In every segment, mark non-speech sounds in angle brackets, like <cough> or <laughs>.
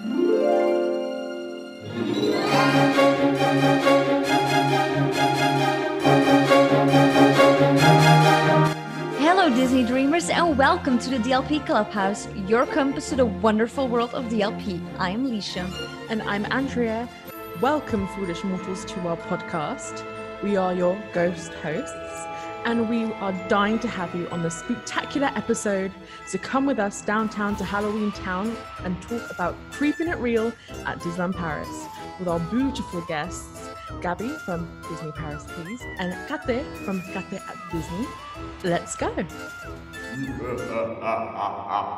Hello, Disney Dreamers, and welcome to the DLP Clubhouse, your compass to the wonderful world of DLP. I'm Leisha. And I'm Andrea. Welcome, foolish mortals, to our podcast. We are your ghost hosts, and we are dying to have you on this spectacular episode. So come with us downtown to Halloween Town and talk about creeping it real at Disneyland Paris with our beautiful guests, Gabby from Disney Paris, please, and Kate from Kate at Disney. Let's go.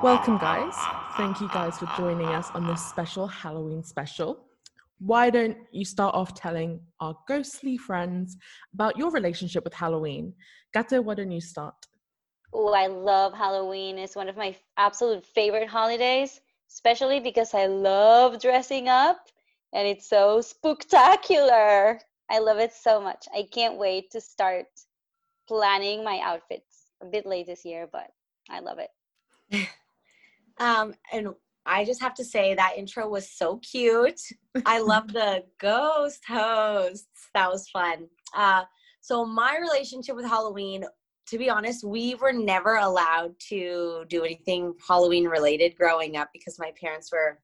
Welcome, guys. Thank you guys for joining us on this special Halloween special. Why don't you start off telling our ghostly friends about your relationship with Halloween? Gato, why don't you start? Oh, I love Halloween. It's one of my absolute favorite holidays, especially because I love dressing up and it's so spectacular. I love it so much. I can't wait to start planning my outfits. A bit late this year, but I love it. <laughs> Um, and I just have to say that intro was so cute. I love the <laughs> ghost hosts. That was fun. Uh, so my relationship with Halloween, to be honest, we were never allowed to do anything Halloween related growing up because my parents were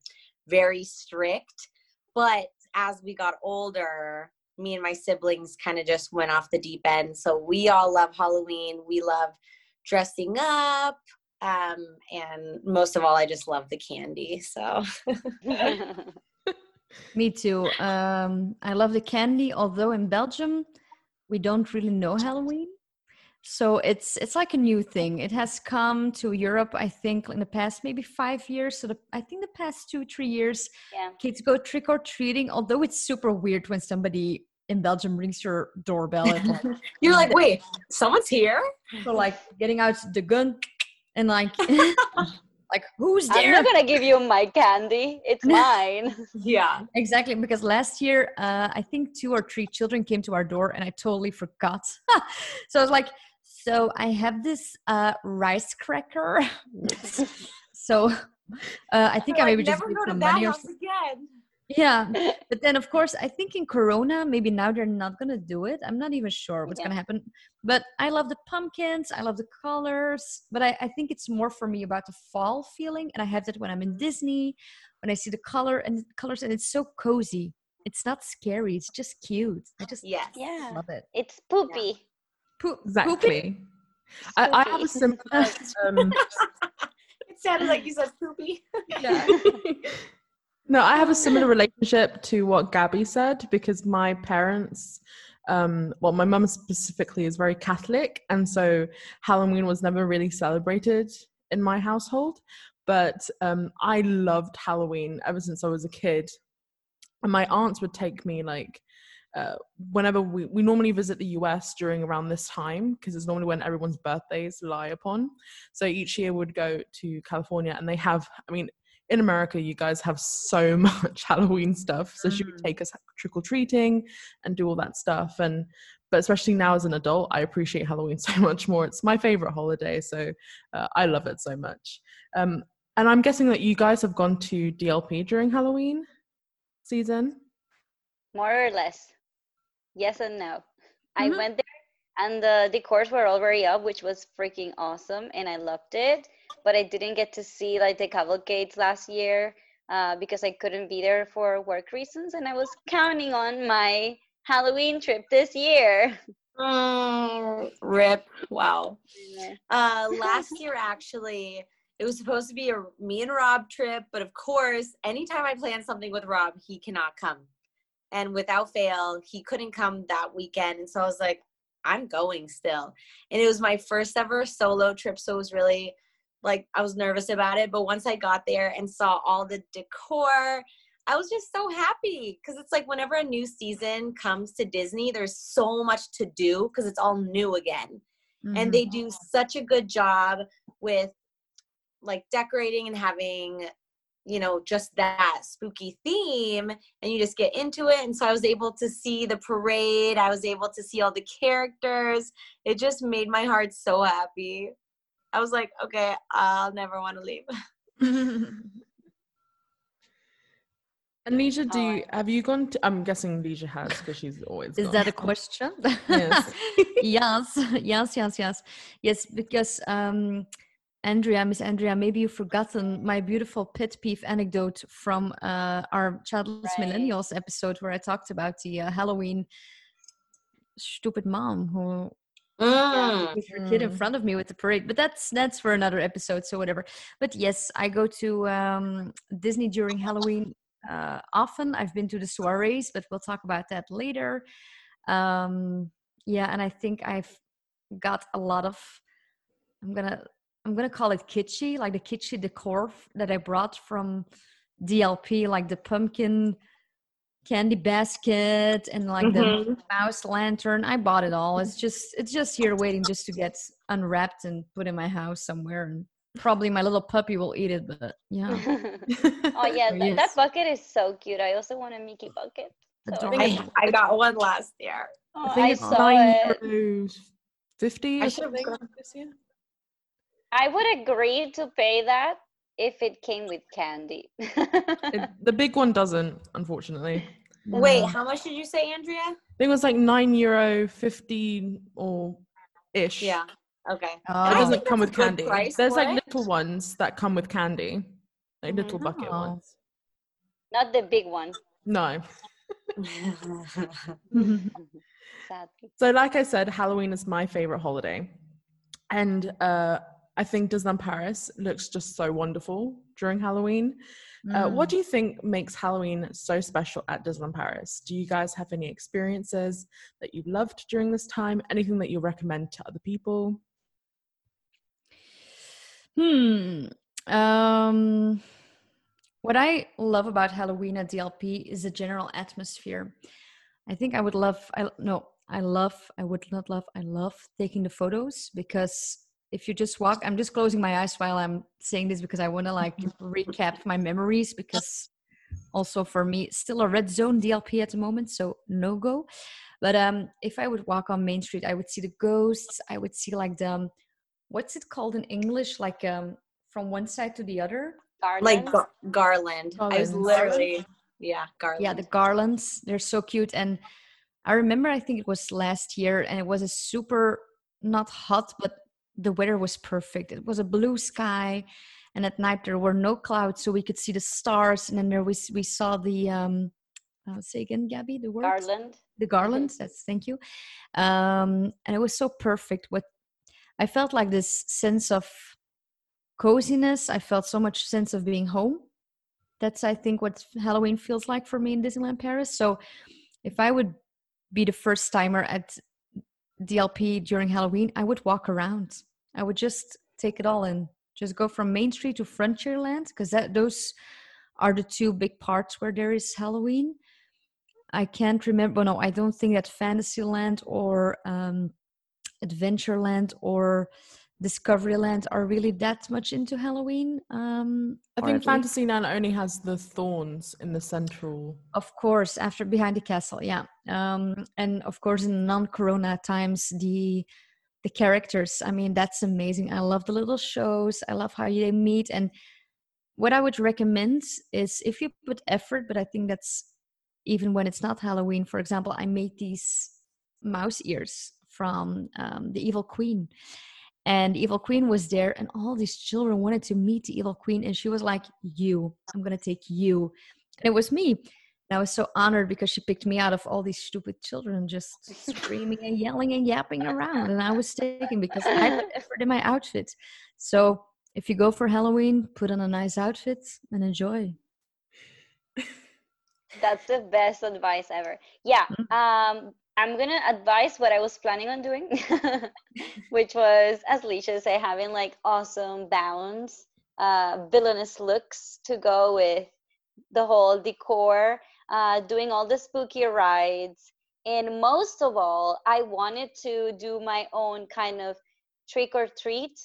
very strict. But as we got older, me and my siblings kind of just went off the deep end. So we all love Halloween. We love dressing up. Um, and most of all, I just love the candy. So <laughs> <laughs> Me too. Um, I love the candy, although in Belgium we don't really know Halloween. So it's it's like a new thing. It has come to Europe, I think, in the past maybe five years. So the, I think the past two three years, Yeah. kids go trick or treating. Although it's super weird when somebody in Belgium rings your doorbell, like, <laughs> you're like, wait, someone's here? so like getting out the gun and like <laughs> like who's there? I'm not gonna give you my candy. It's <laughs> mine. Yeah. Exactly, because last year uh, I think two or three children came to our door, and I totally forgot. <laughs> so I was like, "So I have this uh, rice cracker." <laughs> so uh, I think I Like, maybe just never go to some that money. Or house again. Yeah, <laughs> but then of course I think in Corona maybe now they're not gonna do it. I'm not even sure what's Yeah. gonna happen. But I love the pumpkins. I love the colors. But I, I think it's more for me about the fall feeling, and I have that when I'm in Disney, when I see the color and the colors, and it's so cozy. It's not scary. It's just cute. I just Yes. Yeah. love it. It's poopy. Poop, Exactly. I, I have a Spooky. similar. Um, <laughs> It sounded like you said poopy. Yeah. <laughs> no, I have a similar relationship to what Gabby said because my parents, um, well, my mum specifically is very Catholic, and so Halloween was never really celebrated in my household. But um, I loved Halloween ever since I was a kid, and my aunts would take me like. Uh, whenever we, we normally visit the US during around this time because it's normally when everyone's birthdays lie upon. So each year would go to California and they have, I mean, in America, you guys have so <laughs> much Halloween stuff. So she would Mm. take us trick or treating and do all that stuff. And but especially now as an adult, I appreciate Halloween <laughs> so much more. It's my favorite holiday, so uh, I love it so much. Um, and I'm guessing that you guys have gone to DLP during Halloween season. More or less. Yes and no. I Mhm. went there and the decors were already up, which was freaking awesome and I loved it. But I didn't get to see like the cavalcades last year uh, because I couldn't be there for work reasons and I was counting on my Halloween trip this year. Mm, rip. Wow. Uh, <laughs> last year, actually, it was supposed to be a me and Rob trip, but of course, anytime I plan something with Rob, he cannot come. And without fail, he couldn't come that weekend. And so I was like, I'm going still. And it was my first ever solo trip. So it was really like, I was nervous about it. But once I got there and saw all the decor, I was just so happy because it's like whenever a new season comes to Disney, there's so much to do because it's all new again and Mhm. they do such a good job with like decorating and having you know just that spooky theme and you just get into it and so i was able to see the parade i was able to see all the characters it just made my heart so happy i was like okay i'll never want to leave <laughs> And Leisha, do you, have you gone to? I'm guessing Leisha has because she's always. Is gone. that a <laughs> question? Yes. <laughs> yes, yes, yes, yes, yes. Because um, Andrea, Miss Andrea, maybe you've forgotten my beautiful pet peeve anecdote from uh, our Childless Right. Millennials episode where I talked about the uh, Halloween stupid mom who Mm. with her kid in Mm. front of me with the parade but that's that's for another episode so whatever but yes i go to um, disney during halloween uh, often i've been to the soirees but we'll talk about that later um, yeah and i think i've got a lot of i'm gonna i'm gonna call it kitschy like the kitschy decor f- that i brought from dlp like the pumpkin candy basket and like the Mhm. mouse lantern i bought it all it's just it's just here waiting just to get unwrapped and put in my house somewhere and probably my little puppy will eat it but yeah <laughs> oh <laughs> yeah, that, that bucket is so cute. I also want a Mickey bucket. So Adorable. I, I got one last year. Oh, I think I it's saw it. fifty I or should've something this year. I would agree to pay that if it came with candy. <laughs> It, the big one doesn't, unfortunately. Wait, how much did you say, Andrea? I think it was like nine euro fifty or ish. Yeah. Okay. It Oh. Doesn't come with candy. price There's for like it. little ones that come with candy, like little bucket Oh. ones. Not the big one, No. sadly. <laughs> So, like I said, Halloween is my favorite holiday, and uh, I think Disneyland Paris looks just so wonderful during Halloween. Uh, what Mm. do you think makes Halloween so special at Disneyland Paris? Do you guys have any experiences that you loved during this time? Anything that you recommend to other people? Hmm. Um, what I love about Halloween at DLP is the general atmosphere. I think I would love. I no. I love. I would not love. I love taking the photos because if you just walk, I'm just closing my eyes while I'm saying this because I want to like recap my memories because also for me still a red zone DLP at the moment, so no go. But um, if I would walk on Main Street, I would see the ghosts. I would see like the um, what's it called in English? Like um from one side to the other. like gar- garland. I was literally, yeah, garland. Yeah, the garlands. They're so cute. And I remember I think it was last year and it was a super not hot, but the weather was perfect. It was a blue sky and at night there were no clouds so we could see the stars and then there was we saw the um uh, say again Gabby the word Garland. the garlands that's thank you. Um and it was so perfect. What i felt like this sense of coziness. I felt so much sense of being home. That's i think what halloween feels like for me in disneyland paris. So if i would be the first timer at dlp during halloween i would walk around i would just take it all in just go from main street to frontierland because that those are the two big parts where there is halloween I can't remember. No, I don't think that Fantasyland or um, Adventureland or Discoveryland are really that much into Halloween. Um, I think Fantasyland only has the thorns in the central. of course, after Behind the Castle, yeah, um, and of course in non-Corona times, the the characters. I mean, that's amazing. I love the little shows. I love how they meet. And what I would recommend is if you put effort, but I think that's even when it's not Halloween. For example, I made these mouse ears from um, the Evil Queen. And Evil Queen was there, and all these children wanted to meet the Evil Queen. And she was like, You, I'm to take you. And it was me. And I was so honored because she picked me out of all these stupid children just <laughs> screaming and yelling and yapping around. And I was taken because I put <laughs> effort in my outfit. So if you go for Halloween, put on a nice outfit and enjoy. That's the best advice ever. Yeah. Um, I'm gonna advise what I was planning on doing, <laughs> which was, as Leisha say, having like awesome gowns, uh, villainous looks to go with the whole decor, uh, doing all the spooky rides, and most of all, I wanted to do my own kind of trick or treat.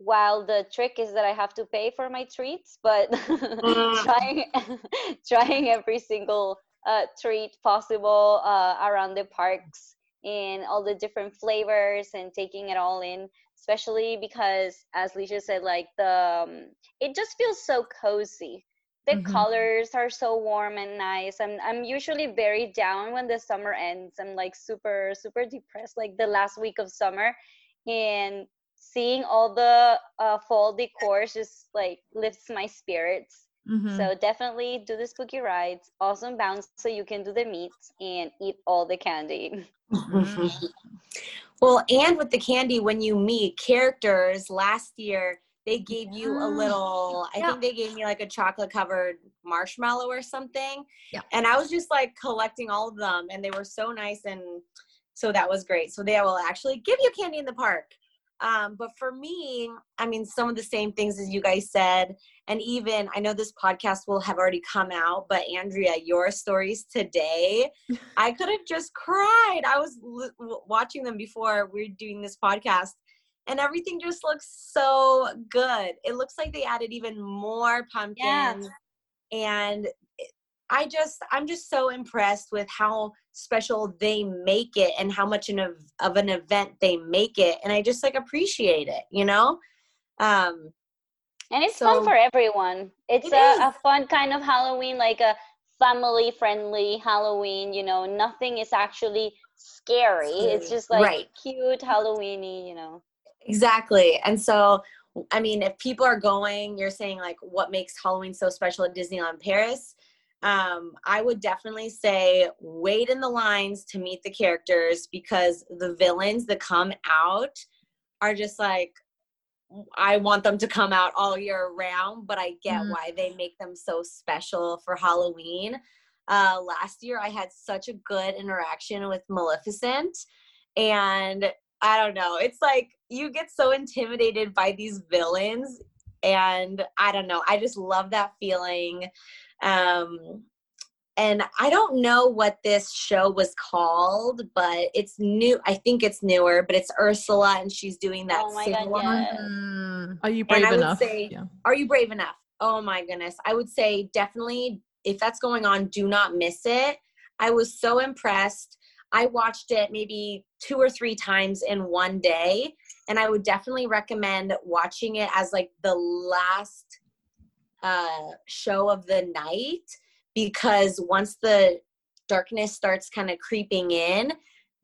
While the trick is that I have to pay for my treats, but <laughs> trying <laughs> trying every single uh, treat possible uh, around the parks in all the different flavors and taking it all in especially because as Leisha said like the um, it just feels so cozy the Mhm. colors are so warm and nice. I'm I'm usually very down when the summer ends. I'm like super super depressed like the last week of summer and seeing all the uh, fall decor just like lifts my spirits. Mhm. So definitely do the spooky rides. Awesome bounce so you can do the meets and eat all the candy. <laughs> well, and with the candy, when you meet characters last year, they gave you a Yeah. little, I think they gave me like a chocolate covered marshmallow or something. Yeah. And I was just like collecting all of them, and they were so nice. And so that was great. So they will actually give you candy in the park. Um, but for me, I mean, some of the same things as you guys said. And even, I know this podcast will have already come out, but Andrea, your stories today, <laughs> I could have just cried. I was l- watching them before we are doing this podcast, and everything just looks so good. It looks like they added even more pumpkins. And I just, I'm just so impressed with how special they make it and how much an, of an event they make it. And I just like appreciate it, you know? Um, And it's So- fun for everyone. It's It a, a fun kind of Halloween, like a family friendly Halloween. You know, nothing is actually scary. It's just like Right. cute Halloweeny, you know. Exactly. And so, I mean, if people are going, you're saying like what makes Halloween so special at Disneyland Paris. Um, I would definitely say wait in the lines to meet the characters because the villains that come out are just like, I want them to come out all year round, but I get Mhm. why they make them so special for Halloween. Uh, last year, I had such a good interaction with Maleficent, and I don't know. It's like you get so intimidated by these villains, and I don't know. I just love that feeling. Um, and I don't know what this show was called, but it's new. I think it's newer, but it's Ursula, and she's doing that. Oh my God, sing-along. yes. Mm. Are you And brave I would enough? say- yeah. Are you brave enough? Oh my goodness. I would say definitely if that's going on, do not miss it. I was so impressed. I watched it maybe two or three times in one day, and I would definitely recommend watching it as like the last uh, show of the night because once the darkness starts kind of creeping in,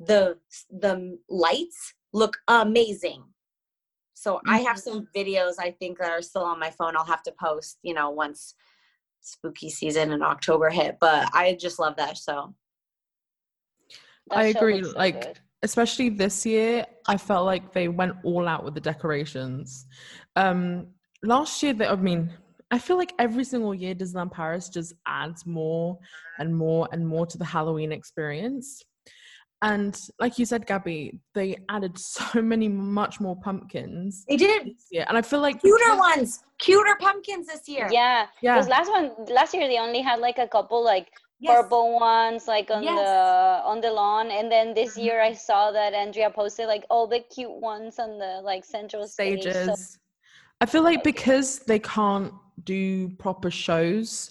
the the lights look amazing. So I have some videos I think that are still on my phone. I'll have to post, you know, once spooky season in October hit. But I just love that show. That I agree, so like, especially this year i felt like they went all out with the decorations. Um last year they, i mean i feel like every single year disneyland paris just adds more and more and more to the halloween experience. And like you said gabby they added <laughs> so many much more pumpkins They did. Yeah, and i feel like cuter ones, cuter pumpkins this year. Yeah, yeah. because last one, last year they only had like a couple like Yes. purple ones like on Yes. the on the lawn, and then this year Mm-hmm. I saw that Andrea posted like all the cute ones on the like central stage. stages. So I feel like because they can't do proper shows,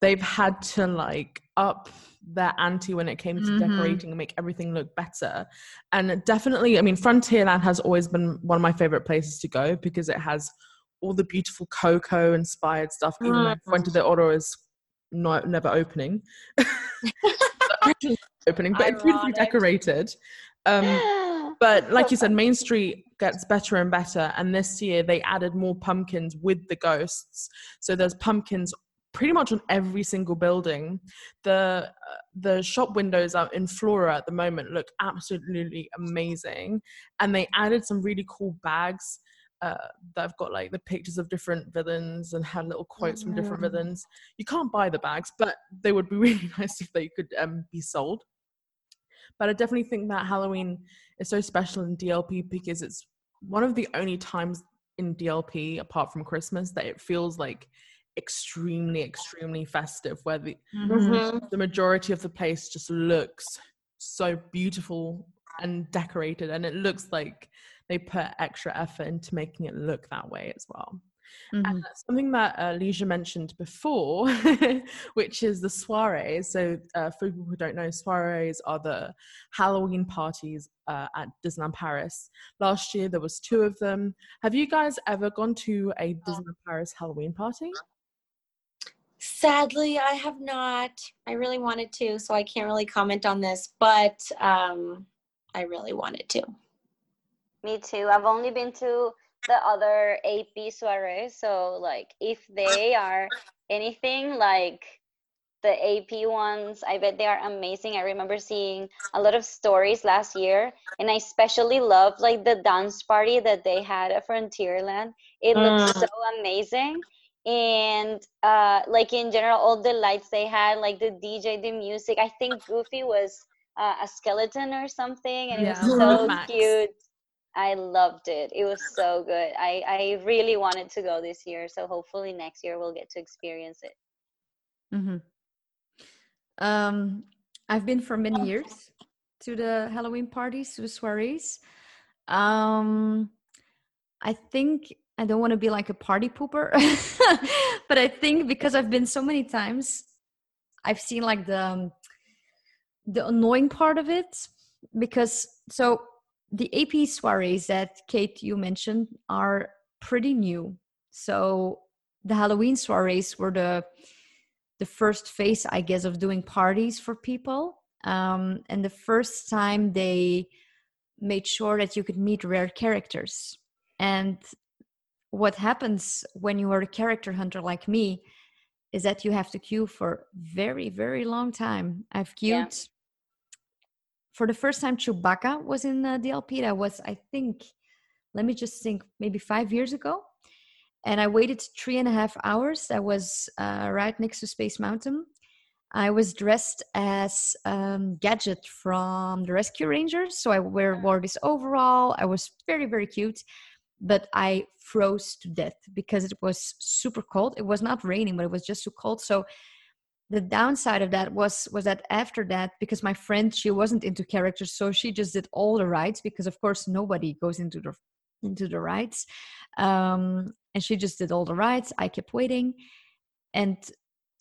they've had to like up their ante when it came to Mhm. decorating and make everything look better. And definitely, I mean, Frontierland has always been one of my favorite places to go because it has all the beautiful Coco inspired stuff. Even though Mm. Fuente del Oro is not never opening. <laughs> <laughs> opening, but it's beautifully decorated. Um, <gasps> but like you said, Main Street gets better and better. And this year they added more pumpkins with the ghosts. So there's pumpkins pretty much on every single building. The uh, the shop windows out in Flora at the moment look absolutely amazing. And they added some really cool bags. Uh, that have got like the pictures of different villains and had little quotes from different Mm. villains. You can't buy the bags, but they would be <laughs> really nice if they could um, be sold. But I definitely think that Halloween is so special in DLP because it's one of the only times in DLP, apart from Christmas, that it feels like extremely, extremely festive, where the, Mhm. Mhm. the majority of the place just looks so beautiful and decorated. And it looks like they put extra effort into making it look that way as well. Mhm. And that's something that uh, Leisha mentioned before, <laughs> which is the soirees. So, uh, for people who don't know, soirees are the Halloween parties uh, at Disneyland Paris. Last year there was two of them. Have you guys ever gone to a Disneyland Paris Halloween party? Sadly, I have not. I really wanted to, so I can't really comment on this, but um, I really wanted to. Me too. I've only been to the other AP soirees, so like if they are anything like the AP ones, I bet they are amazing. I remember seeing a lot of stories last year, and I especially love like the dance party that they had at Frontierland. It looked Mm. so amazing. And uh, like in general, all the lights they had, like the DJ, the music. I think Goofy was uh, a skeleton or something, and it was so <laughs> Max. cute. I loved it. It was so good. I, I really wanted to go this year, so hopefully next year we'll get to experience it. Mm-hmm. Um, I've been for many years to the Halloween parties, to the soirees. Um, I think I don't want to be like a party pooper, <laughs> but I think because I've been so many times, I've seen like the um, the annoying part of it. Because so the AP soirees that Kate you mentioned are pretty new. So the Halloween soirees were the the first phase, I guess, of doing parties for people. Um, and the first time they made sure that you could meet rare characters. And what happens when you are a character hunter like me is that you have to queue for very, very long time. I've queued Yeah. For the first time. Chewbacca was in uh, DLP. That was, I think, let me just think, maybe five years ago and I waited three and a half hours. That was uh, right next to Space Mountain. I was dressed as um, Gadget from the Rescue Rangers, so I wear wore this overall. I was very very cute, but I froze to death because it was super cold. It was not raining, but it was just too cold. So the downside of that was was that after that, because my friend she wasn't into characters, so she just did all the rides because of course nobody goes into the into the rides um, and she just did all the rides i kept waiting. And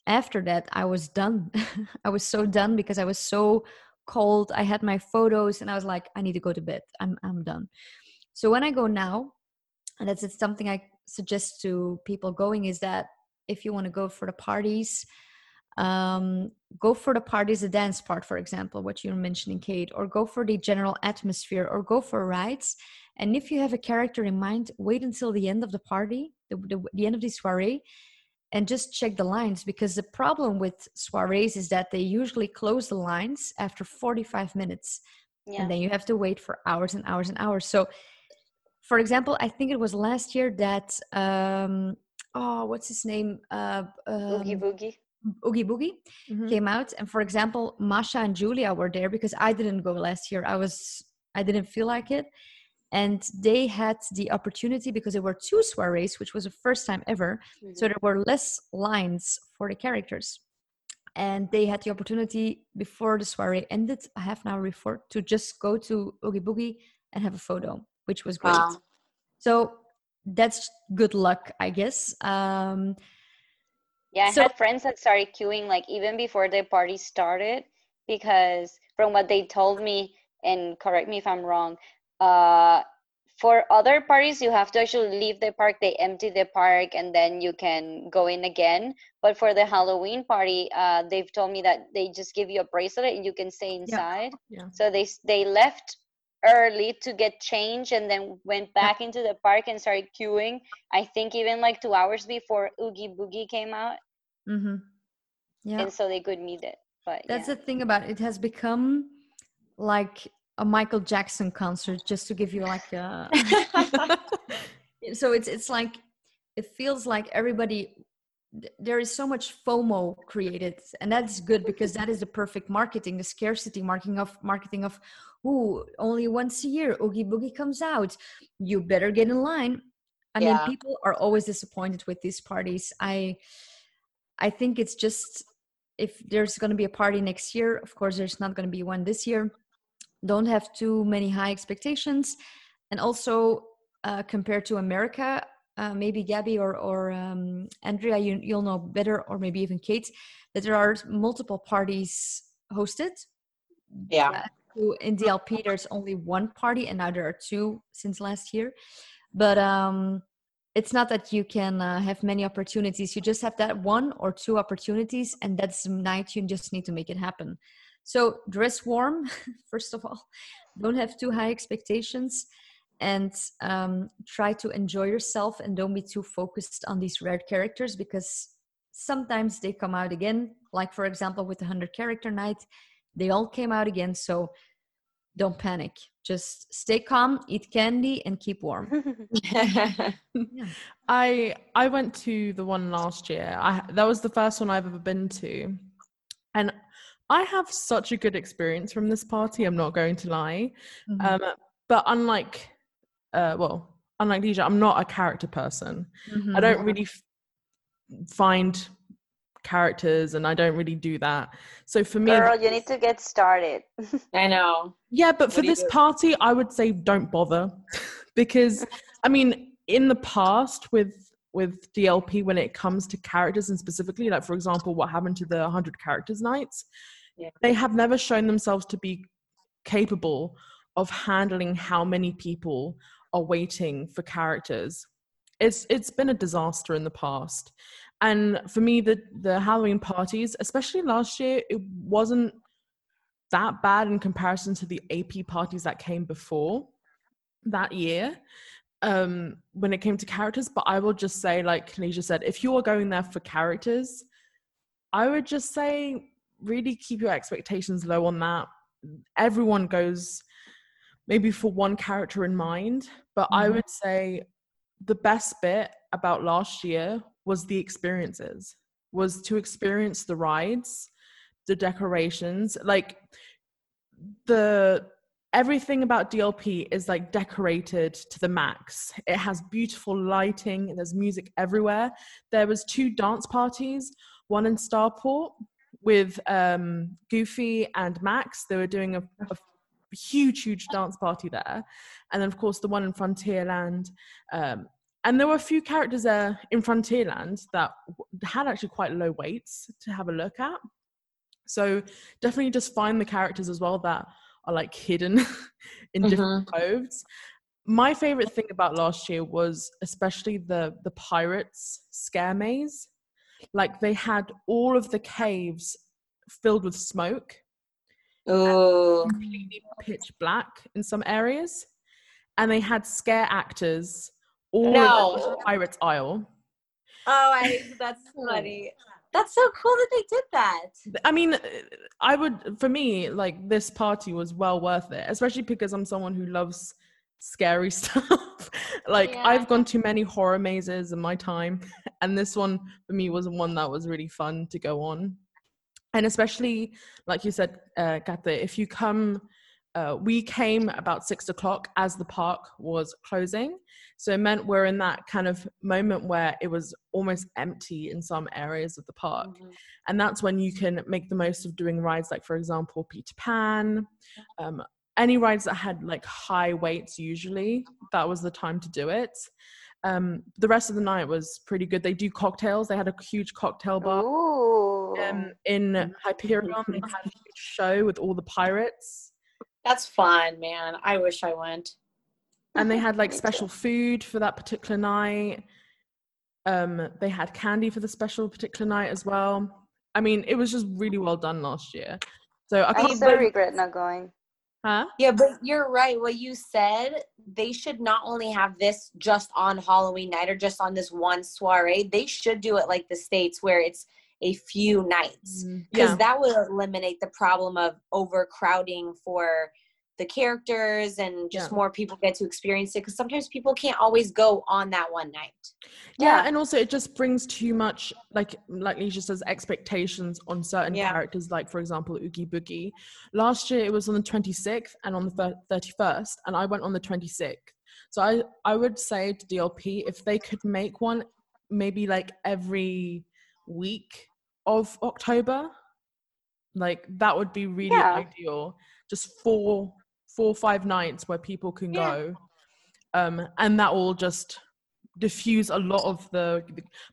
after that i was done. <laughs> I was so done because i was so cold. I had my photos and i was like i need to go to bed. I'm, I'm done. So when i go now and that's something i suggest to people going is that if you want to go for the parties um, go for the parties the dance part for example what you're mentioning kate or go for the general atmosphere or go for rides and if you have a character in mind, wait until the end of the party, the, the, the end of the soiree, and just check the lines because the problem with soirees is that they usually close the lines after 45 minutes Yeah. and then you have to wait for hours and hours and hours. So, for example, I think it was last year that, um, oh, what's his name? Uh, um, Oogie Boogie. Oogie Boogie Mhm. came out. And for example masha and julia were there because i didn't go last year. I was i didn't feel like it. And they had the opportunity because there were two soirees which was the first time ever. So Mhm. there were less lines for the characters. And they had the opportunity before the soiree ended a half an hour before to just go to oogie boogie and have a photo which was great. Wow. so that's good luck i guess. Um Yeah, I So- had friends that started queuing like even before the party started because from what they told me, and correct me if I'm wrong, uh, for other parties you have to actually leave the park. They empty the park and then you can go in again. But for the Halloween party, uh, they've told me that they just give you a bracelet and you can stay inside. Yeah. So they they left early to get change and then went back into the park and started queuing. I think even like two hours before Oogie Boogie came out mhm. yeah and so they could meet it. But That's yeah. the thing about it. It has become like a Michael Jackson concert, just to give you like a. <laughs> <laughs> so it's it's like it feels like everybody. There is so much FOMO created, and that's good because that is the perfect marketing, the scarcity marketing of marketing of, ooh, only once a year Oogie Boogie comes out. You better get in line. I Yeah. mean, people are always disappointed with these parties. I, I think it's just if there's going to be a party next year, of course, there's not going to be one this year. Don't have too many high expectations, and also uh, compared to America, uh, maybe Gabby or or um, Andrea, you, you'll know better, or maybe even Kate, that there are multiple parties hosted. yeah. who in DLP there's only one party and now there are two since last year. But um it's not that you can uh, have many opportunities. You just have that one or two opportunities and that's the night you just need to make it happen. So dress warm <laughs> first of all. Don't have too high expectations and um, try to enjoy yourself and don't be too focused on these rare characters because sometimes they come out again. Like for example with the 100 character night they all came out again. So don't panic just stay calm eat candy and keep warm <laughs> yeah. i i went to the one last year i that was the first one i've ever been to and i have such a good experience from this party i'm not going to lie mm-hmm. um, but unlike uh, well unlike Deja, i'm not a character person mm-hmm. i don't really f- find characters and I don't really do that. So for me Girl, you need to get started. <laughs> I know. Yeah, but for this party I would say don't bother <laughs> because I mean in the past with with DLP when it comes to characters and specifically like for example what happened to the 100 characters nights yeah. they have never shown themselves to be capable of handling how many people are waiting for characters it's it's been a disaster in the past and for me the the halloween parties especially last year it wasn't that bad in comparison to the ap parties that came before that year um when it came to characters. But i will just say like Kanisha said if you are going there for characters i would just say really keep your expectations low on that. Everyone goes maybe for one character in mind. But mm-hmm. i would say the best bit about last year was the experiences was to experience the rides the decorations like the everything about DLP is like decorated to the max. It has beautiful lighting, there's music everywhere. There was two dance parties, one in Starport with um, Goofy and Max. They were doing a, a, huge, huge dance party there. And then of course the one in Frontierland um, and there were a few characters there in Frontierland that had actually quite low waits to have a look at. So definitely just find the characters as well that are like hidden <laughs> in mm-hmm. different coves. My favorite thing about last year was especially the the pirates scare maze. Like they had all of the caves filled with smoke. Oh, completely pitch black in some areas, and they had scare actors or no. Pirates Isle. Oh, I, <laughs> that's funny. That's so cool that they did that. I mean, I would, for me, like this party was well worth it, especially because I'm someone who loves scary <laughs> stuff. like, yeah. I've gone to many horror mazes in my time, <laughs> and this one for me was one that was really fun to go on. And especially, like you said, uh, Katha, if you come uh, we came about six o'clock as the park was closing. So it meant we're in that kind of moment where it was almost empty in some areas of the park. Mm-hmm. And that's when you can make the most of doing rides like, for example, Peter Pan. Um, any rides that had like high waits, usually, that was the time to do it. Um, the rest of the night was pretty good. They do cocktails. They had a huge cocktail bar um, in Hyperion. They had a huge show with all the pirates that's fun, man. I wish I went. And they had like special food for that particular night. Um, they had candy for the special particular night as well. I mean, it was just really well done last year. So I, can't. I still regret not going. Huh? Yeah, but you're right. What you said, they should not only have this just on Halloween night or just on this one soiree. They should do it like the states where it's a few nights because mm-hmm. yeah. that would eliminate the problem of overcrowding for the characters and just yeah. more people get to experience it because sometimes people can't always go on that one night yeah. yeah. and also it just brings too much like like Leisha says expectations on certain yeah. characters like for example oogie boogie last year it was on the 26th and on the 31st and i went on the 26th so i i would say to dlp if they could make one maybe like every week of October. Like that would be really yeah. ideal. Just four, four, five nights where people can yeah. go, um, and that will just diffuse a lot of the.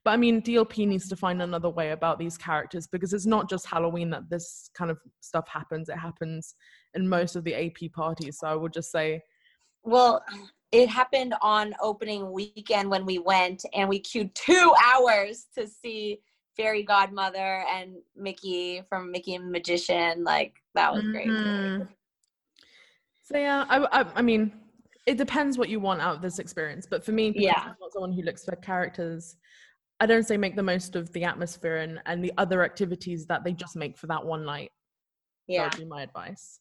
But I mean, DLP needs to find another way about these characters because it's not just Halloween that this kind of stuff happens. It happens in most of the AP parties. So I would just say, well, it happened on opening weekend when we went, and we queued two hours to see fairy godmother and Mickey from Mickey and Magician. Like that was great. Mhm. So yeah, I, I, I mean, it depends what you want out of this experience. But for me, Yeah. I'm not someone who looks for characters. I don't say make the most of the atmosphere and, and the other activities that they just make for that one night. That Yeah. would be my advice.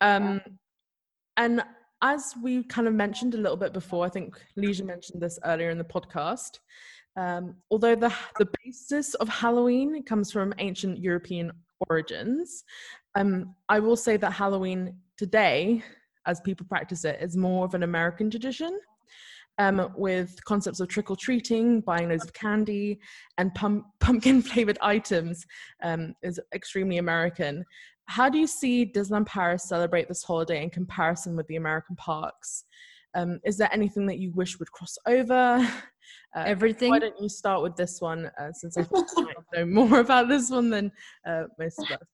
Um, and as we kind of mentioned a little bit before, I think Leisha mentioned this earlier in the podcast. Um, although the the basis of Halloween comes from ancient European origins, um, I will say that Halloween today, as people practice it, is more of an American tradition. Um, with concepts of trick or treating, buying loads of candy, and pum- <laughs> pumpkin flavored items um, is extremely American. How do you see Disneyland Paris celebrate this holiday in comparison with the American parks? Um, is there anything that you wish would cross over? <laughs> Uh, Everything. why don't you start with this one, uh, since I <laughs> think you might know more about this one than uh, most of us.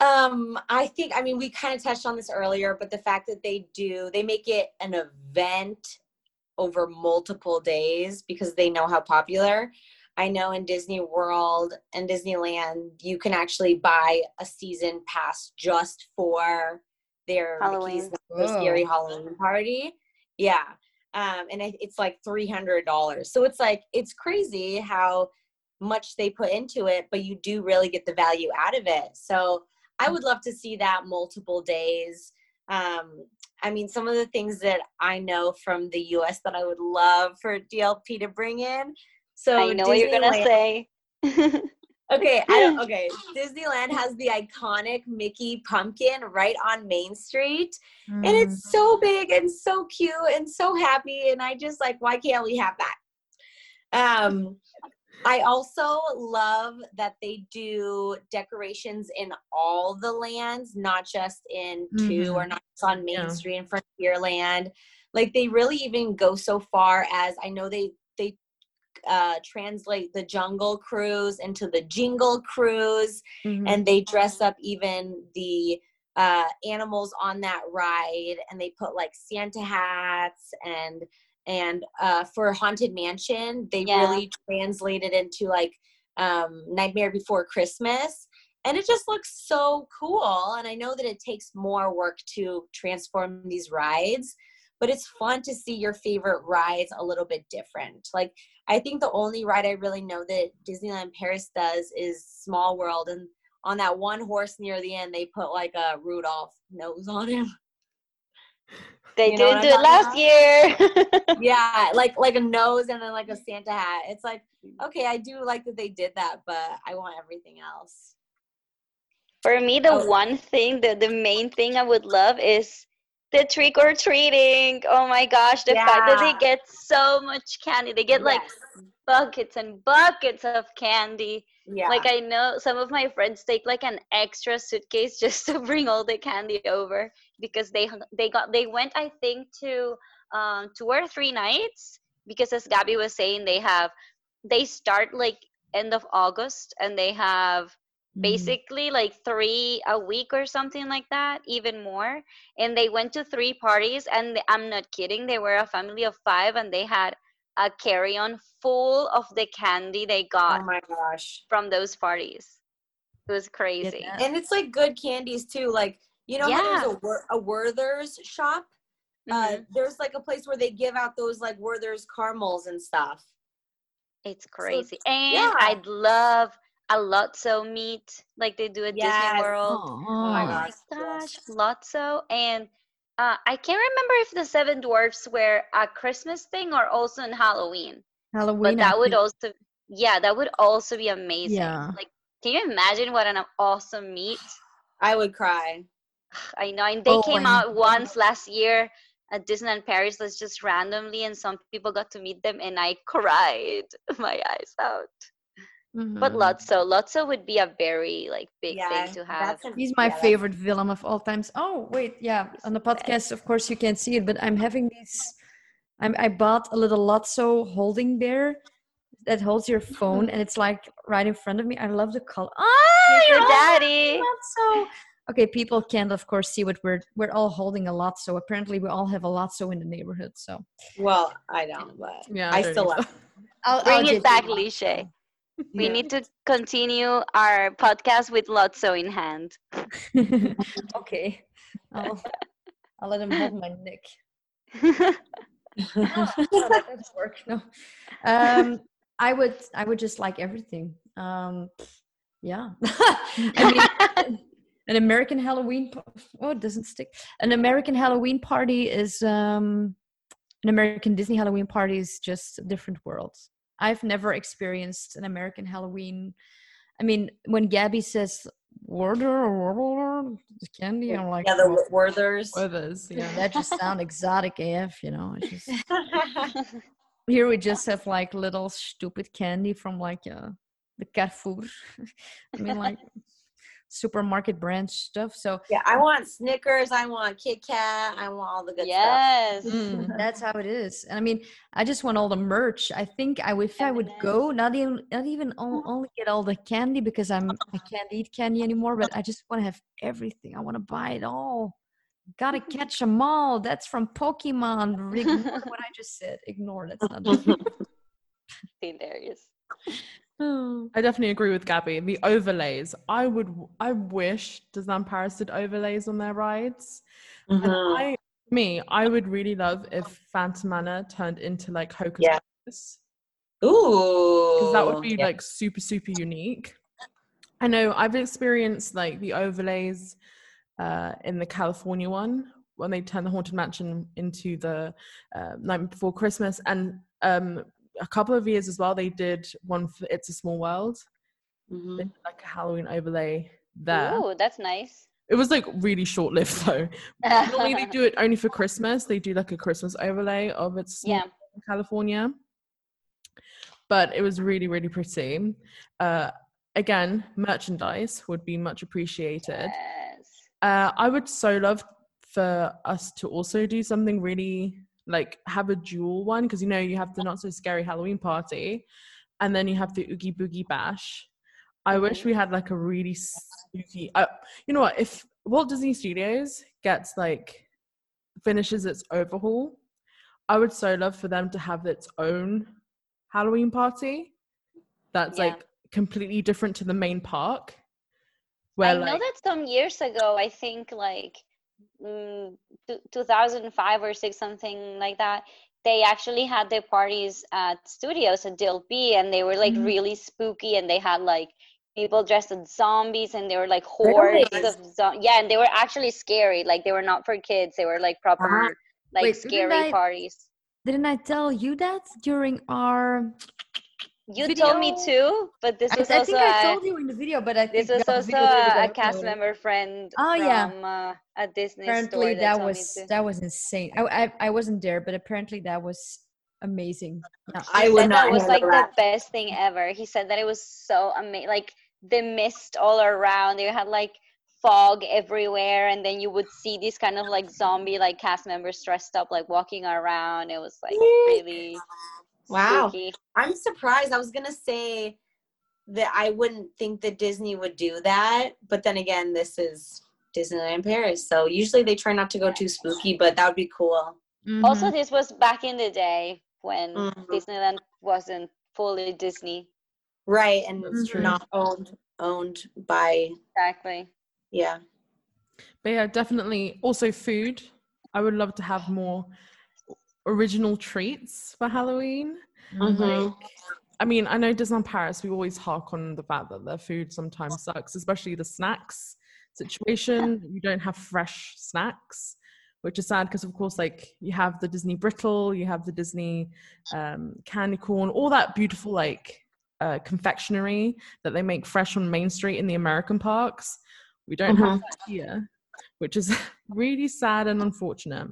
Um, I think I mean we kind of touched on this earlier, but the fact that they do they make it an event over multiple days because they know how popular. I know in Disney World and Disneyland you can actually buy a season pass just for their Halloween. Mickey's Not Scary Halloween party. Yeah. Um, and it's like three hundred dollars. So it's like it's crazy how much they put into it, but you do really get the value out of it. So I would love to see that multiple days. Um, I mean, some of the things that I know from the US that I would love for DLP to bring in. So I know what you're gonna say. <laughs> Okay, I don't, <laughs> okay. Disneyland has the iconic Mickey pumpkin right on Main Street, and Mm. it's so big and so cute and so happy. And I just like, why can't we have that? Um, I also love that they do decorations in all the lands, not just in two or not just on Main Yeah. Street and Frontierland. Like they really even go so far as I know they uh, translate the Jungle Cruise into the Jingle Cruise Mhm. and they dress up even the uh, animals on that ride and they put like santa hats and and uh, for haunted mansion they Yeah. really translated into like um, nightmare before christmas and it just looks so cool and i know that it takes more work to transform these rides but it's fun to see your favorite rides a little bit different like i think the only ride i really know that disneyland paris does is small world and on that one horse near the end, they put like a Rudolph nose on him. <laughs> They You didn't do it talking last year. <laughs> <laughs> yeah, like like a nose and then like a Santa hat. It's like mm. okay, I do like that they did that, but I want everything else. For me, the Oh. one thing, the, the main thing I would love is the trick or treating. Oh my gosh, the fact that they get so much candy. They get like buckets and buckets of candy. yeah, Like I know some of my friends take like an extra suitcase <laughs> just to bring all the candy over because they they got they went I think to um two or three nights because as Gabby was saying they have they start like end of August and they have. Basically like three a week or something like that even more and they went to three parties and i'm not kidding they were a family of five and they had a carry-on full of the candy they got oh my gosh. from those parties it was crazy. And it's like good candies too. Like you know Yeah. there's a, Wor- a Werther's shop. Uh, Mhm. there's like a place where they give out those like Werther's caramels and stuff. it's crazy and yeah. i'd love a lotso meet like they do at Yes. disney world Oh, Oh my Oh gosh. my gosh, yes. Lotso. And uh, I can't remember if the Seven Dwarfs were a Christmas thing or also in Halloween. Halloween. But that would also, yeah, that would also be amazing. Yeah. Like, can you imagine what an awesome meet? I would cry. <sighs> I know. And they Oh, came and- out once last year at Disneyland Paris, that's just randomly, and some people got to meet them, and I cried <laughs> my eyes out. But Mhm. Lotso, Lotso would be a very like big yeah, thing to have. that's He's my yeah, favorite villain of all times. Oh wait, yeah. On the podcast, of course, you can't see it, but I'm having these. I'm, I bought a little Lotso holding bear that holds your phone, and it's like right in front of me. I love the color. Ah, He's your daddy. Lotso. Okay, people can't, of course, see what we're we're all holding a lot. So apparently, we all have a lot. So in the neighborhood. So Well, I don't, but Yeah, I still either. love. I'll, Bring I'll it back, you one. Leisha. We Yeah. need to continue our podcast with Lotso in hand. <laughs> okay, I'll I'll let him hold my neck. <laughs> no, that doesn't work. No, um, I would I would just like everything. Um, yeah, <laughs> I mean, an American Halloween. Oh, it doesn't stick. An American Halloween party is um, an American Disney Halloween party is just a different world. I've never experienced an American Halloween. I mean, when Gabby says "order or candy," I'm like, yeah, the "Well, Werthers. Others, yeah. <laughs> that just sound exotic AF, you know. It's just <laughs> here we just have like little stupid candy from like uh, the Carrefour. <laughs> I mean, like supermarket brand stuff. So yeah, I want Snickers. I want Kit Kat. I want all the good stuff. yes. mm, that's how it is. And I mean, I just want all the merch. I think I would, if I would go, not even, not even only get all the candy because I'm, I can't eat candy anymore. But I just want to have everything. I want to buy it all. Gotta catch them all. That's from Pokemon. Ignore what I just said. Ignore. That's not. Hilarious. Oh. I definitely agree with Gabby. The overlays. I would. I wish Disneyland Paris did overlays on their rides. And Mhm. I, me, I would really love if Phantom Manor turned into like Hocus Yeah. Pocus Ooh. because that would be Yeah. like super super unique. I know I've experienced like the overlays uh, in the California one when they turned the Haunted Mansion into the uh, Night Before Christmas, and um, a couple of years as well they did one for It's a Small World. Mhm. Did, like a Halloween overlay there. Oh, that's nice. It was like really short lived <laughs> though. Normally they do it only for Christmas. They do like a Christmas overlay of It's yeah. California. But it was really, really pretty. Uh, again, merchandise would be much appreciated. Yes. Uh, I would so love for us to also do something really like have a dual one because you know you have the not so scary Halloween party, and then you have the Oogie Boogie Bash. I wish we had like a really spooky. Uh, you know what? If Walt Disney Studios gets like finishes its overhaul, I would so love for them to have its own Halloween party. That's Yeah. like completely different to the main park. Where I know like that some years ago, I think like mm, 2005 or six, something like that, they actually had their parties at studios at DLP and they were like Mhm. really spooky and they had like people dressed as zombies and they were like Really? hordes of zombies. Yeah, and they were actually scary. Like they were not for kids, they were like proper Ah. like Wait, didn't scary I- parties. Didn't I tell you that during our? You told me too, but this was I also think I a, told you in the video, but I think this was also a, a cast member friend Oh, from yeah. uh, a Disney Apparently, store that, that was that was insane. I, I I wasn't there, but apparently that was amazing. Yeah. I would not that was like that. the best thing ever. He said that it was so amazing. Like the mist all around. They had like fog everywhere, and then you would see these kind of like zombie like cast members dressed up, like walking around. It was like really Wow. spooky. I'm surprised. I was gonna say that I wouldn't think that Disney would do that, but then again, this is Disneyland Paris, so usually they try not to go too spooky, but that would be cool. Also, Mhm. this was back in the day when Mhm. Disneyland wasn't fully Disney. Right, and That's true. not owned owned by Exactly. yeah. But yeah, definitely. Also, food. I would love to have more original treats for Halloween. Mhm. I mean, I know Disneyland Paris, we always hark on the fact that their food sometimes sucks, especially the snacks situation. You don't have fresh snacks, which is sad because, of course, like you have the Disney brittle, you have the Disney um, candy corn, all that beautiful, like, uh, confectionery that they make fresh on Main Street in the American parks. We don't have that here, which is <laughs> really sad and unfortunate.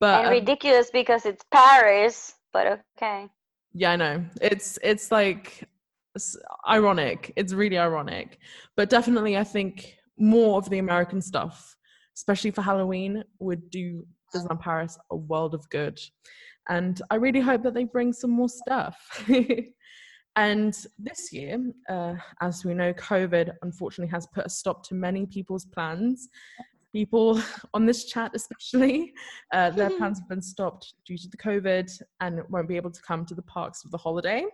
But and um, ridiculous because it's Paris, but okay. yeah, I know. It's it's like it's ironic. It's really ironic. But definitely I think more of the American stuff, especially for Halloween, would do Disneyland Paris a world of good. And I really hope that they bring some more stuff. <laughs> And this year, uh, as we know, COVID unfortunately has put a stop to many people's plans. People <laughs> on this chat, especially, uh, their <laughs> plans have been stopped due to the COVID and won't be able to come to the parks for the holiday.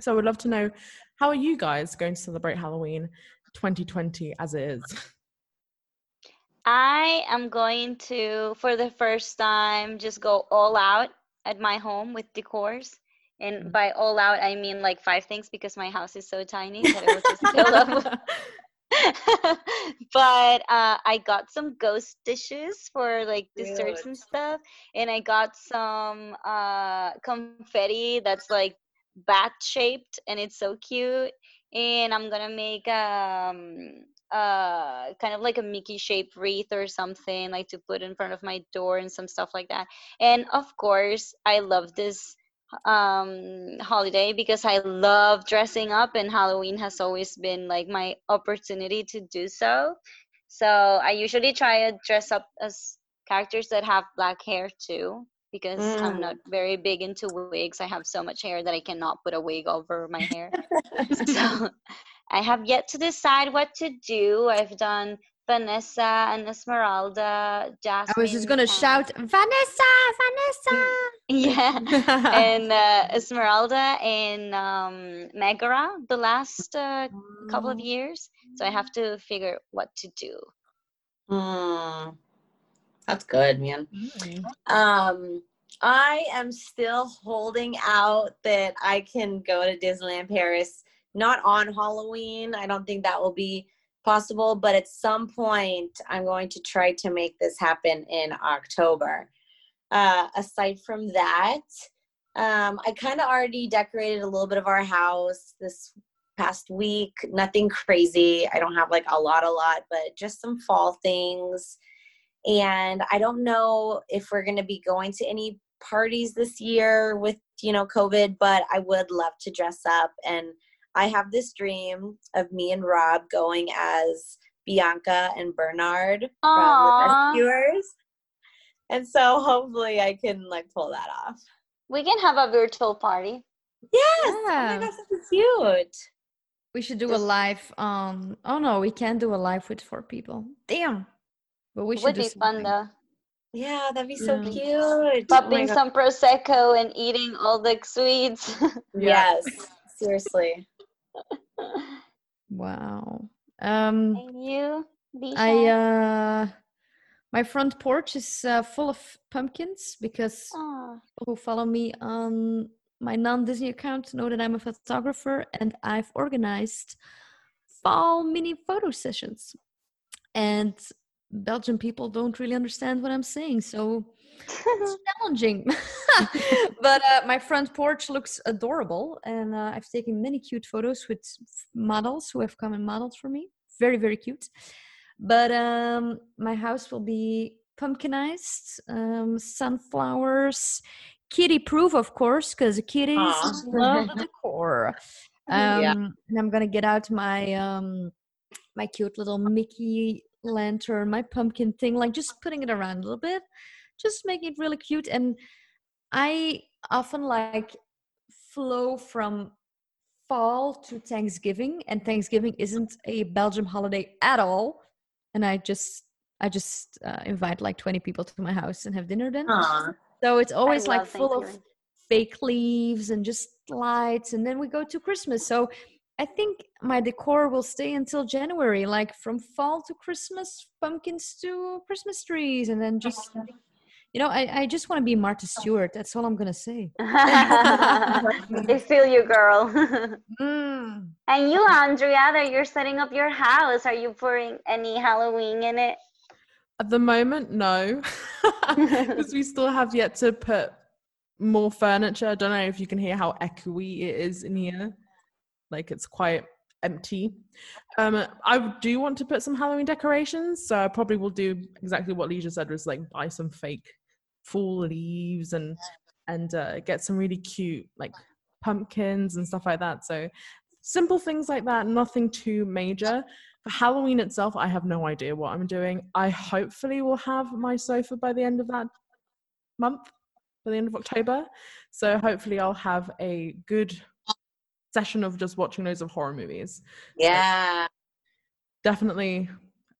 So I would love to know how are you guys going to celebrate Halloween 2020 as it is? I am going to, for the first time, just go all out at my home with decors. And by all out, I mean like five things because my house is so tiny that it will just <laughs> fill up. <laughs> but uh, I got some ghost dishes for like desserts and stuff, and I got some uh, confetti that's like bat shaped and it's so cute. And I'm gonna make um uh kind of like a Mickey shaped wreath or something like to put in front of my door and some stuff like that. And of course, I love this um holiday because I love dressing up and Halloween has always been like my opportunity to do so. So I usually try to dress up as characters that have black hair too because I'm Mm. not very big into wigs. I have so much hair that I cannot put a wig over my hair. <laughs> so <laughs> I have yet to decide what to do. I've done Vanessa and Esmeralda, Jasmine. I was just gonna and- shout, Vanessa, Vanessa. <laughs> Yeah. <laughs> and uh, Esmeralda and um, Megara the last uh, couple of years. So I have to figure what to do. Hmm. That's good, man. Mm. Um, I am still holding out that I can go to Disneyland Paris, not on Halloween. I don't think that will be possible, but at some point, I'm going to try to make this happen in October. Uh, aside from that, um, I kind of already decorated a little bit of our house this past week. Nothing crazy. I don't have like a lot, a lot, but just some fall things and i don't know if we're going to be going to any parties this year with you know covid but i would love to dress up and i have this dream of me and rob going as bianca and bernard from the rescuers and so hopefully i can like pull that off We can have a virtual party. yes oh Yeah. my gosh that's cute We should do a live. Um. Oh no, we can't do a live with four people. Damn. But we It should would do be fun though. yeah that'd be so Yeah. cute Oh Popping gosh. some prosecco and eating all the sweets. <laughs> yes <laughs> seriously Wow. Um. and you, Leisha? I uh. My front porch is uh, full of pumpkins because who follow me on my non-Disney account know that I'm a photographer and I've organized fall mini photo sessions. And Belgian people don't really understand what I'm saying, so it's <laughs> challenging. <laughs> <laughs> but uh, my front porch looks adorable, and uh, I've taken many cute photos with models who have come and modeled for me. Very, very cute. But um, my house will be pumpkinized, um, sunflowers, kitty proof, of course, because kitties Aw. love the decor. Um, Yeah. And I'm gonna get out my um, my cute little Mickey lantern, my pumpkin thing, like just putting it around a little bit, just making it really cute. And I often like flow from fall to Thanksgiving, and Thanksgiving isn't a Belgium holiday at all. And I just I just uh, invite like 20 people to my house and have dinner then. Aw. So it's always like full of fake leaves and just lights and then we go to christmas so i think my decor will stay until january like from fall to christmas pumpkins to christmas trees and then just you know i, I just want to be martha stewart that's all i'm gonna say <laughs> I feel you, girl. <laughs> mm. and you, Andrea, that you're setting up your house. Are you putting any Halloween in it? At the moment, no, <laughs> because we still have yet to put more furniture. I don't know if you can hear how echoey it is in here. Like it's quite empty. Um, I do want to put some Halloween decorations, so I probably will do exactly what Leisha said was like buy some fake fall leaves and and uh, get some really cute like pumpkins and stuff like that. So simple things like that, nothing too major. For Halloween itself, I have no idea what I'm doing. I hopefully will have my sofa by the end of that month, by the end of October. So hopefully I'll have a good session of just watching loads of horror movies. Yeah. Definitely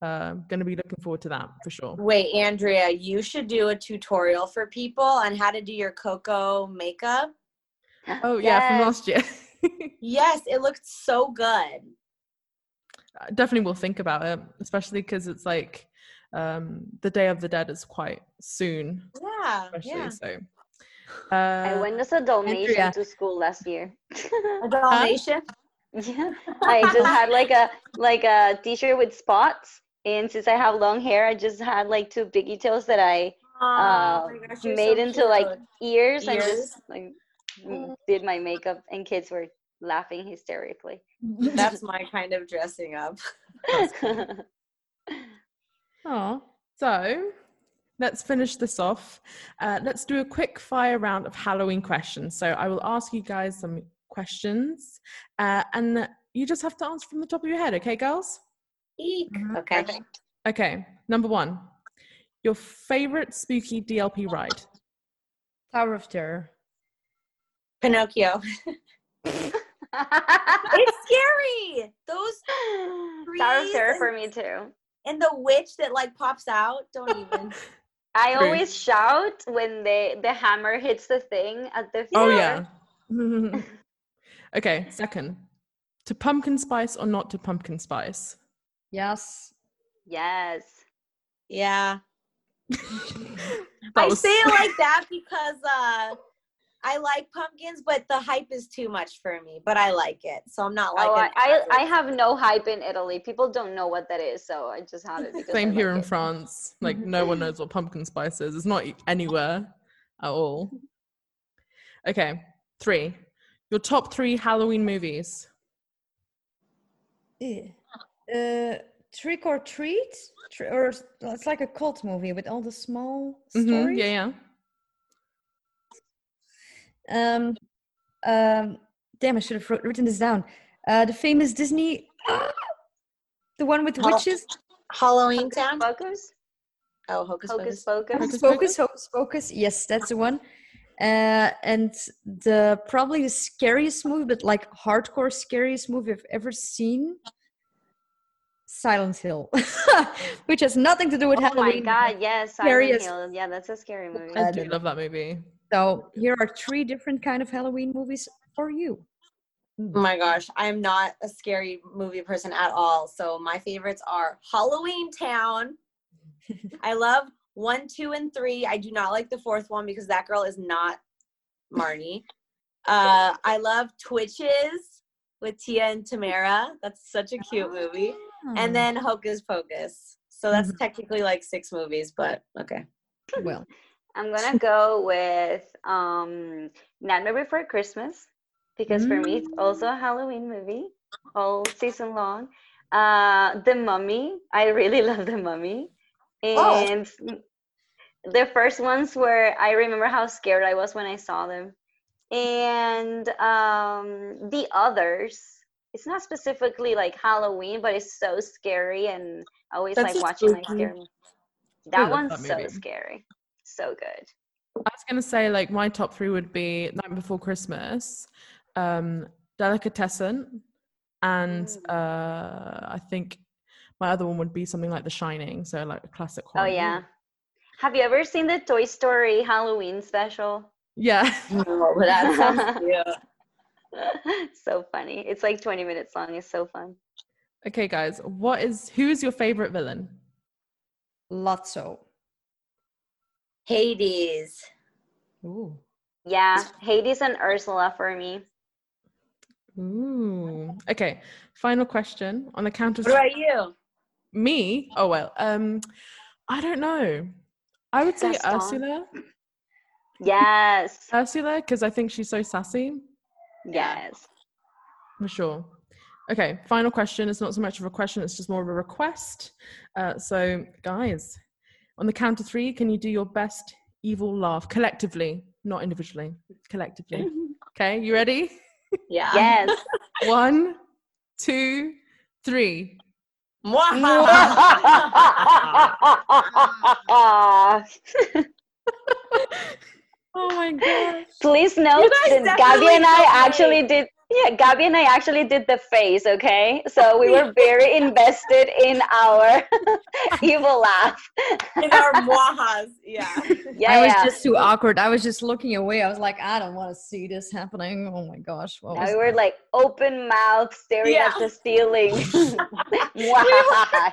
uh, going to be looking forward to that for sure. Wait, Andrea, you should do a tutorial for people on how to do your Coco makeup. Oh yeah, from last year. <laughs> Yes, it looked so good. I definitely will think about it, especially because it's like um, the Day of the Dead is quite soon, Yeah. especially. Yeah. So, I uh, went as a Dalmatian Andrea. to school last year. A <laughs> Dalmatian. yeah, I just had like a like a t-shirt with spots, and since I have long hair, I just had like two piggy tails that I uh, oh gosh, made so into like cute. ears, and just like did my makeup, and kids were laughing hysterically. <laughs> That's my kind of dressing up. <laughs> oh, so let's finish this off. Uh, let's do a quick fire round of Halloween questions. So I will ask you guys some questions, uh, and you just have to answer from the top of your head. Okay, girls? Eek. Mhm. Okay. Perfect. Okay. Number one, your favorite spooky DLP ride. Tower of Terror. Pinocchio. <laughs> It's scary. Those Tower of Terror and- for me too. and the witch that like pops out. Don't even. <laughs> I True. always shout when they the hammer hits the thing at the Oh yeah. <laughs> <laughs> okay, second. To pumpkin spice or not to pumpkin spice? Yes. Yes. yeah. <laughs> That I was- say it like that because uh I like pumpkins, but the hype is too much for me. But I like it, so I'm not like. oh, I, I, I have no hype in Italy. People don't know what that is, so I just have it because Same I here like in it. France. Like no one knows what pumpkin spice is. It's not anywhere at all. Okay, three. Your top three Halloween movies. Eh. Uh, Trick or Treat? Tr- or it's like a cult movie with all the small Mhm, stories. Yeah, yeah. Um, um, damn, I should have wrote, written this down. Uh, the famous Disney, <gasps> the one with Hol- witches. Halloween Town. Focus? Oh, Hocus Hocus Pocus. Pocus? Hocus Hocus Pocus, Hocus Pocus. Yes, that's the one. Uh, and the probably the scariest movie, but like hardcore scariest movie I've ever seen. Silent Hill, <laughs> which has nothing to do with Oh my Halloween. god, yes, Silent as- Hill. Yeah, that's a scary movie. I I do love that movie. So here are three different kind of Halloween movies for you. Oh my gosh, I'm not a scary movie person at all. So my favorites are Halloween Town. <laughs> I love one, two, and three. I do not like the fourth one because that girl is not Marnie. Uh, I love Twitches with Tia and Tamera. That's such a cute movie. And then Hocus Pocus. So that's technically like six movies, but okay. well, I'm gonna go with um Nightmare Before Christmas because for me it's also a Halloween movie all season long. Uh, The Mummy, I really <laughs> love The Mummy, Oh. and the first ones were I remember how scared I was when I saw them, and um the others. It's not specifically like Halloween, but it's so scary, and I always That's like watching my spooky- scary. mo- That one's so scary, so good. I was gonna say like my top three would be Night Before Christmas, um, Delicatessen, and Mm. uh, I think my other one would be something like The Shining, so like a classic horror. Oh yeah. Have you ever seen the Toy Story Halloween special? yeah. No, but that sounds <laughs> cute. so funny. It's like 20 minutes long. It's so fun. Okay, guys, what is who is your favorite villain? Lotso. Hades. Ooh. Yeah, Hades and Ursula for me. Ooh. Okay. Final question on the count of What about you? me. Oh well. Um, I don't know. I would say Gaston. Ursula. Yes. Ursula, because I think she's so sassy. Yes. For sure. Okay, final question. It's not so much of a question, it's just more of a request. Uh, so, guys, on the count of three, can you do your best evil laugh collectively, not individually? Collectively. <laughs> Okay, you ready? Yeah. Yes. <laughs> One, two, three. <laughs> Oh my god. Please note that Gabby and I actually did Yeah, Gabby and I actually did the face, okay? So we were <laughs> very invested in our <laughs> evil laugh. In our <laughs> mohas, yeah. Yeah, I was yeah. just too awkward. I was just looking away. I was like, I don't want to see this happening. Oh my gosh. What was we were like open mouth staring Yeah. at the ceiling. Mwah.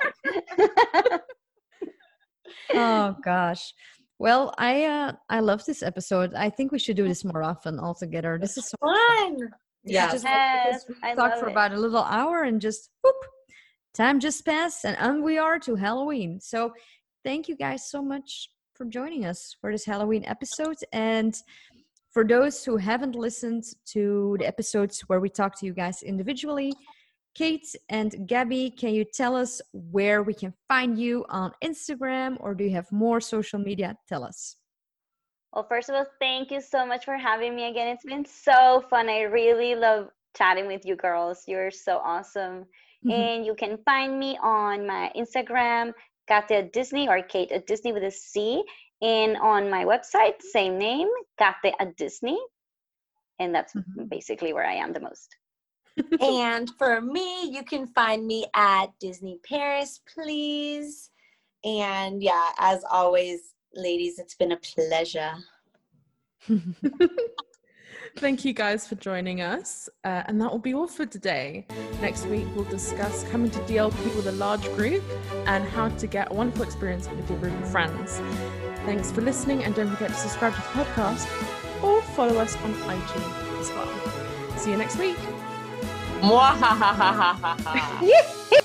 oh gosh. Well, I uh I love this episode. I think we should do this more often all together. This is so Fun. Yeah. just Yes, we I talked love for it. about a little hour and just whoop, time just passed and on we are to Halloween. So thank you guys so much for joining us for this Halloween episode. And for those who haven't listened to the episodes where we talk to you guys individually, Kate and Gabby, can you tell us where we can find you on Instagram or do you have more social media? Tell us. Well, first of all, thank you so much for having me again. It's been so fun. I really love chatting with you girls. You're so awesome. And you can find me on my Instagram, Kate at Disney or Kate at Disney with a C. And on my website, same name, Kate at Disney. And that's Mhm. basically where I am the most. <laughs> and for me, you can find me at Disney Paris, please. And yeah, as always, ladies, it's been a pleasure. <laughs> Thank you guys for joining us. Uh, and that will be all for today. Next week, we'll discuss coming to DLP with a large group and how to get a wonderful experience with your group of friends. Thanks for listening, and don't forget to subscribe to the podcast or follow us on iTunes as well. See you next week. <laughs>